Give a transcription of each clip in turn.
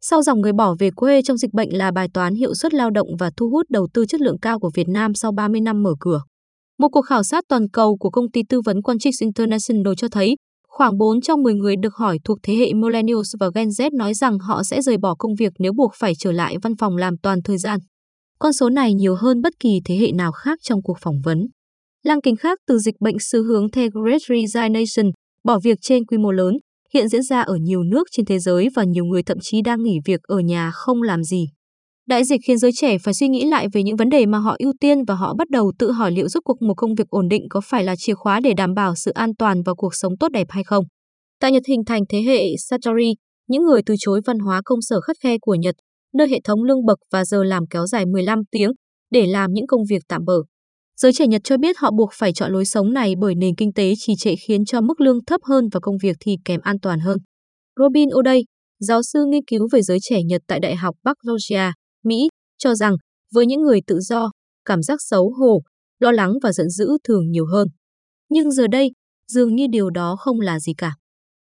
Sau dòng người bỏ về quê trong dịch bệnh là bài toán hiệu suất lao động và thu hút đầu tư chất lượng cao của Việt Nam sau 30 năm mở cửa. Một cuộc khảo sát toàn cầu của công ty tư vấn Quantrix International cho thấy khoảng 4 trong 10 người được hỏi thuộc thế hệ Millennials và Gen Z nói rằng họ sẽ rời bỏ công việc nếu buộc phải trở lại văn phòng làm toàn thời gian. Con số này nhiều hơn bất kỳ thế hệ nào khác trong cuộc phỏng vấn. Lăng kính khác từ dịch bệnh xu hướng The Great Resignation, bỏ việc trên quy mô lớn, hiện diễn ra ở nhiều nước trên thế giới và nhiều người thậm chí đang nghỉ việc ở nhà không làm gì. Đại dịch khiến giới trẻ phải suy nghĩ lại về những vấn đề mà họ ưu tiên và họ bắt đầu tự hỏi liệu rốt cuộc một công việc ổn định có phải là chìa khóa để đảm bảo sự an toàn và cuộc sống tốt đẹp hay không. Tại Nhật hình thành thế hệ Satori, những người từ chối văn hóa công sở khắt khe của Nhật, nơi hệ thống lương bậc và giờ làm kéo dài 15 tiếng để làm những công việc tạm bỡ. Giới trẻ Nhật cho biết họ buộc phải chọn lối sống này bởi nền kinh tế trì trệ khiến cho mức lương thấp hơn và công việc thì kém an toàn hơn. Robin O'Day, giáo sư nghiên cứu về giới trẻ Nhật tại Đại học Bắc Georgia, Mỹ, cho rằng với những người tự do, cảm giác xấu hổ, lo lắng và giận dữ thường nhiều hơn. Nhưng giờ đây, dường như điều đó không là gì cả.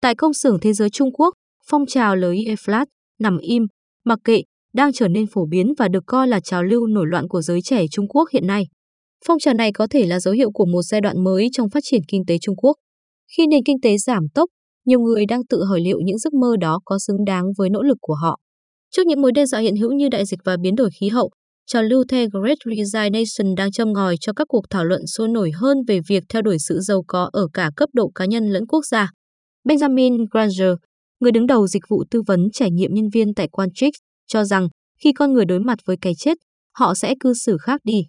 Tại công xưởng thế giới Trung Quốc, phong trào lời e flat, nằm im, mặc kệ, đang trở nên phổ biến và được coi là trào lưu nổi loạn của giới trẻ Trung Quốc hiện nay. Phong trào này có thể là dấu hiệu của một giai đoạn mới trong phát triển kinh tế Trung Quốc. Khi nền kinh tế giảm tốc, nhiều người đang tự hỏi liệu những giấc mơ đó có xứng đáng với nỗ lực của họ. Trước những mối đe dọa hiện hữu như đại dịch và biến đổi khí hậu, trào lưu The Great Resignation đang châm ngòi cho các cuộc thảo luận sôi nổi hơn về việc theo đuổi sự giàu có ở cả cấp độ cá nhân lẫn quốc gia. Benjamin Granger, người đứng đầu dịch vụ tư vấn trải nghiệm nhân viên tại Quantrix, cho rằng khi con người đối mặt với cái chết, họ sẽ cư xử khác đi.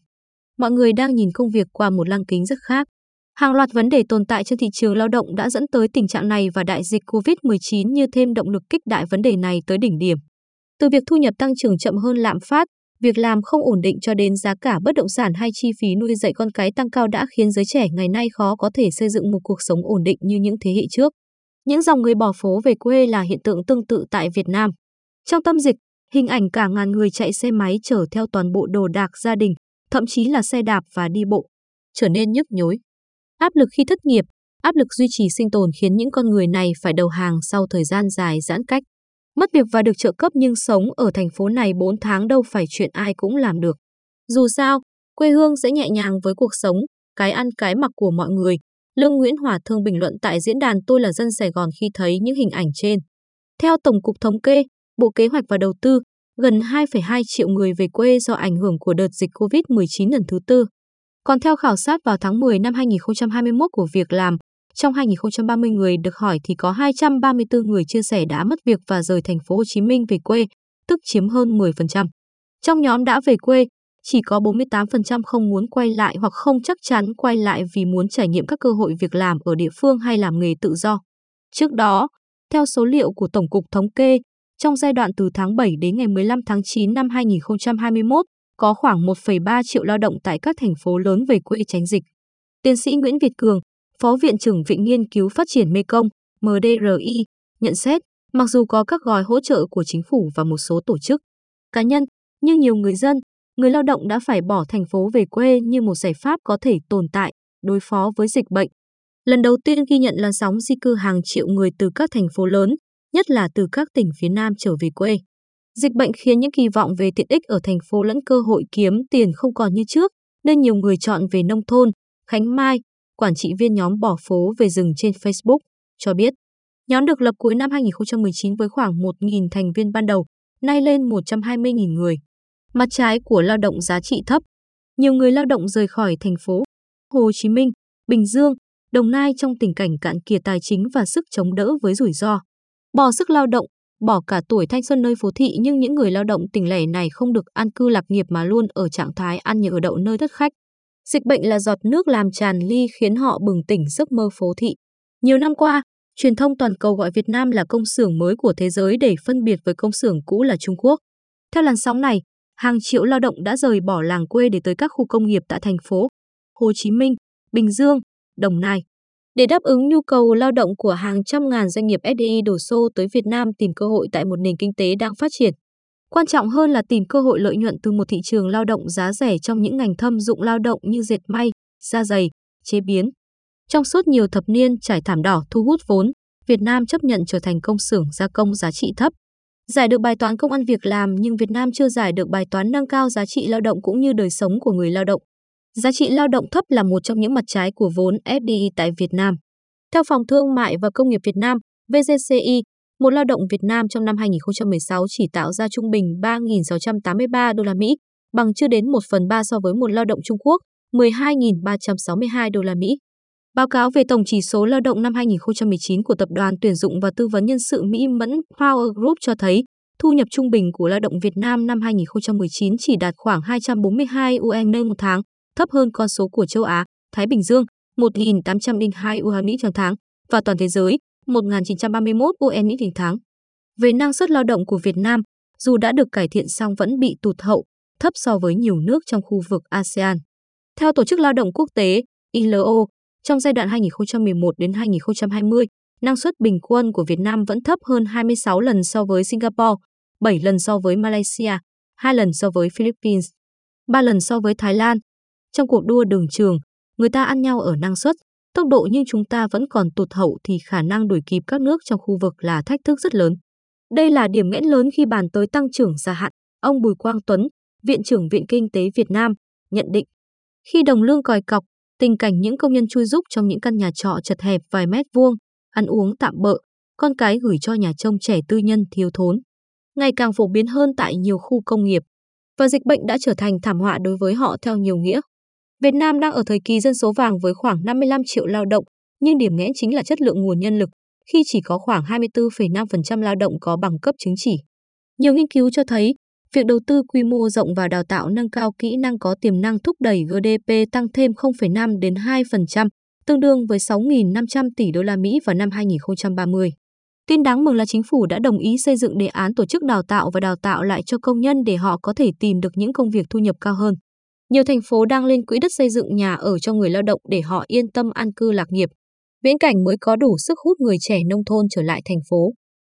Mọi người đang nhìn công việc qua một lăng kính rất khác. Hàng loạt vấn đề tồn tại trên thị trường lao động đã dẫn tới tình trạng này và đại dịch COVID-19 như thêm động lực kích đại vấn đề này tới đỉnh điểm. Từ việc thu nhập tăng trưởng chậm hơn lạm phát, việc làm không ổn định cho đến giá cả bất động sản hay chi phí nuôi dạy con cái tăng cao đã khiến giới trẻ ngày nay khó có thể xây dựng một cuộc sống ổn định như những thế hệ trước. Những dòng người bỏ phố về quê là hiện tượng tương tự tại Việt Nam. Trong tâm dịch, hình ảnh cả ngàn người chạy xe máy chở theo toàn bộ đồ đạc gia đình, thậm chí là xe đạp và đi bộ, trở nên nhức nhối. Áp lực khi thất nghiệp, áp lực duy trì sinh tồn khiến những con người này phải đầu hàng sau thời gian dài giãn cách. Mất việc và được trợ cấp nhưng sống ở thành phố này 4 tháng đâu phải chuyện ai cũng làm được. Dù sao, quê hương sẽ nhẹ nhàng với cuộc sống, cái ăn cái mặc của mọi người. Lương Nguyễn Hòa Thương bình luận tại diễn đàn Tôi là dân Sài Gòn khi thấy những hình ảnh trên. Theo Tổng cục Thống kê, Bộ Kế hoạch và Đầu tư, gần 2,2 triệu người về quê do ảnh hưởng của đợt dịch COVID-19 lần thứ tư. Còn theo khảo sát vào tháng 10 năm 2021 của Việc làm, trong 2030 người được hỏi thì có 234 người chia sẻ đã mất việc và rời thành phố Hồ Chí Minh về quê, tức chiếm hơn 10%. Trong nhóm đã về quê, chỉ có 48% không muốn quay lại hoặc không chắc chắn quay lại vì muốn trải nghiệm các cơ hội việc làm ở địa phương hay làm nghề tự do. Trước đó, theo số liệu của Tổng cục Thống kê, trong giai đoạn từ tháng 7 đến ngày 15 tháng 9 năm 2021, có khoảng 1,3 triệu lao động tại các thành phố lớn về quê tránh dịch. Tiến sĩ Nguyễn Việt Cường, Phó Viện trưởng Viện Nghiên cứu Phát triển Mekong, MDRI, nhận xét, mặc dù có các gói hỗ trợ của chính phủ và một số tổ chức, cá nhân, nhưng nhiều người dân, người lao động đã phải bỏ thành phố về quê như một giải pháp có thể tồn tại, đối phó với dịch bệnh. Lần đầu tiên ghi nhận làn sóng di cư hàng triệu người từ các thành phố lớn, nhất là từ các tỉnh phía Nam trở về quê. Dịch bệnh khiến những kỳ vọng về tiện ích ở thành phố lẫn cơ hội kiếm tiền không còn như trước, nên nhiều người chọn về nông thôn. Khánh Mai, quản trị viên nhóm bỏ phố về rừng trên Facebook, cho biết. Nhóm được lập cuối năm 2019 với khoảng 1.000 thành viên ban đầu, nay lên 120.000 người. Mặt trái của lao động giá trị thấp. Nhiều người lao động rời khỏi thành phố Hồ Chí Minh, Bình Dương, Đồng Nai trong tình cảnh cạn kiệt tài chính và sức chống đỡ với rủi ro. Bỏ sức lao động, bỏ cả tuổi thanh xuân nơi phố thị nhưng những người lao động tỉnh lẻ này không được an cư lạc nghiệp mà luôn ở trạng thái ăn nhờ ở đậu nơi thất khách. Dịch bệnh là giọt nước làm tràn ly khiến họ bừng tỉnh giấc mơ phố thị. Nhiều năm qua, truyền thông toàn cầu gọi Việt Nam là công xưởng mới của thế giới để phân biệt với công xưởng cũ là Trung Quốc. Theo làn sóng này, hàng triệu lao động đã rời bỏ làng quê để tới các khu công nghiệp tại thành phố Hồ Chí Minh, Bình Dương, Đồng Nai. Để đáp ứng nhu cầu lao động của hàng trăm ngàn doanh nghiệp FDI đổ xô tới Việt Nam tìm cơ hội tại một nền kinh tế đang phát triển. Quan trọng hơn là tìm cơ hội lợi nhuận từ một thị trường lao động giá rẻ trong những ngành thâm dụng lao động như dệt may, da giày, chế biến. Trong suốt nhiều thập niên trải thảm đỏ thu hút vốn, Việt Nam chấp nhận trở thành công xưởng gia công giá trị thấp. Giải được bài toán công ăn việc làm nhưng Việt Nam chưa giải được bài toán nâng cao giá trị lao động cũng như đời sống của người lao động. Giá trị lao động thấp là một trong những mặt trái của vốn FDI tại Việt Nam. Theo Phòng Thương mại và Công nghiệp Việt Nam, VGCI, một lao động Việt Nam trong năm 2016 chỉ tạo ra trung bình 3.683 đô la Mỹ, bằng chưa đến 1 phần 3 so với một lao động Trung Quốc, 12.362 đô la Mỹ. Báo cáo về tổng chỉ số lao động năm 2019 của Tập đoàn Tuyển dụng và Tư vấn Nhân sự Mỹ Mẫn Power Group cho thấy, thu nhập trung bình của lao động Việt Nam năm 2019 chỉ đạt khoảng 242 USD một tháng, thấp hơn con số của châu Á, Thái Bình Dương, 1.802 USD trong tháng, và toàn thế giới, 1.931 USD một tháng. Về năng suất lao động của Việt Nam, dù đã được cải thiện song vẫn bị tụt hậu, thấp so với nhiều nước trong khu vực ASEAN. Theo Tổ chức Lao động Quốc tế, ILO, trong giai đoạn 2011 đến 2020, năng suất bình quân của Việt Nam vẫn thấp hơn 26 lần so với Singapore, 7 lần so với Malaysia, 2 lần so với Philippines, 3 lần so với Thái Lan. Trong cuộc đua đường trường, người ta ăn nhau ở năng suất, tốc độ nhưng chúng ta vẫn còn tụt hậu thì khả năng đuổi kịp các nước trong khu vực là thách thức rất lớn. Đây là điểm nghẽn lớn khi bàn tới tăng trưởng gia hạn. Ông Bùi Quang Tuấn, Viện trưởng Viện Kinh tế Việt Nam, nhận định. Khi đồng lương còi cọc, tình cảnh những công nhân chui rúc trong những căn nhà trọ chật hẹp vài mét vuông, ăn uống tạm bợ, con cái gửi cho nhà trông trẻ tư nhân thiếu thốn. Ngày càng phổ biến hơn tại nhiều khu công nghiệp, và dịch bệnh đã trở thành thảm họa đối với họ theo nhiều nghĩa. Việt Nam đang ở thời kỳ dân số vàng với khoảng 55 triệu lao động, nhưng điểm nghẽn chính là chất lượng nguồn nhân lực, khi chỉ có khoảng 24,5% lao động có bằng cấp chứng chỉ. Nhiều nghiên cứu cho thấy, việc đầu tư quy mô rộng và đào tạo nâng cao kỹ năng có tiềm năng thúc đẩy GDP tăng thêm 0,5 đến 2%, tương đương với 6.500 tỷ đô la Mỹ vào năm 2030. Tin đáng mừng là chính phủ đã đồng ý xây dựng đề án tổ chức đào tạo và đào tạo lại cho công nhân để họ có thể tìm được những công việc thu nhập cao hơn. Nhiều thành phố đang lên quỹ đất xây dựng nhà ở cho người lao động để họ yên tâm an cư lạc nghiệp. Viễn cảnh mới có đủ sức hút người trẻ nông thôn trở lại thành phố.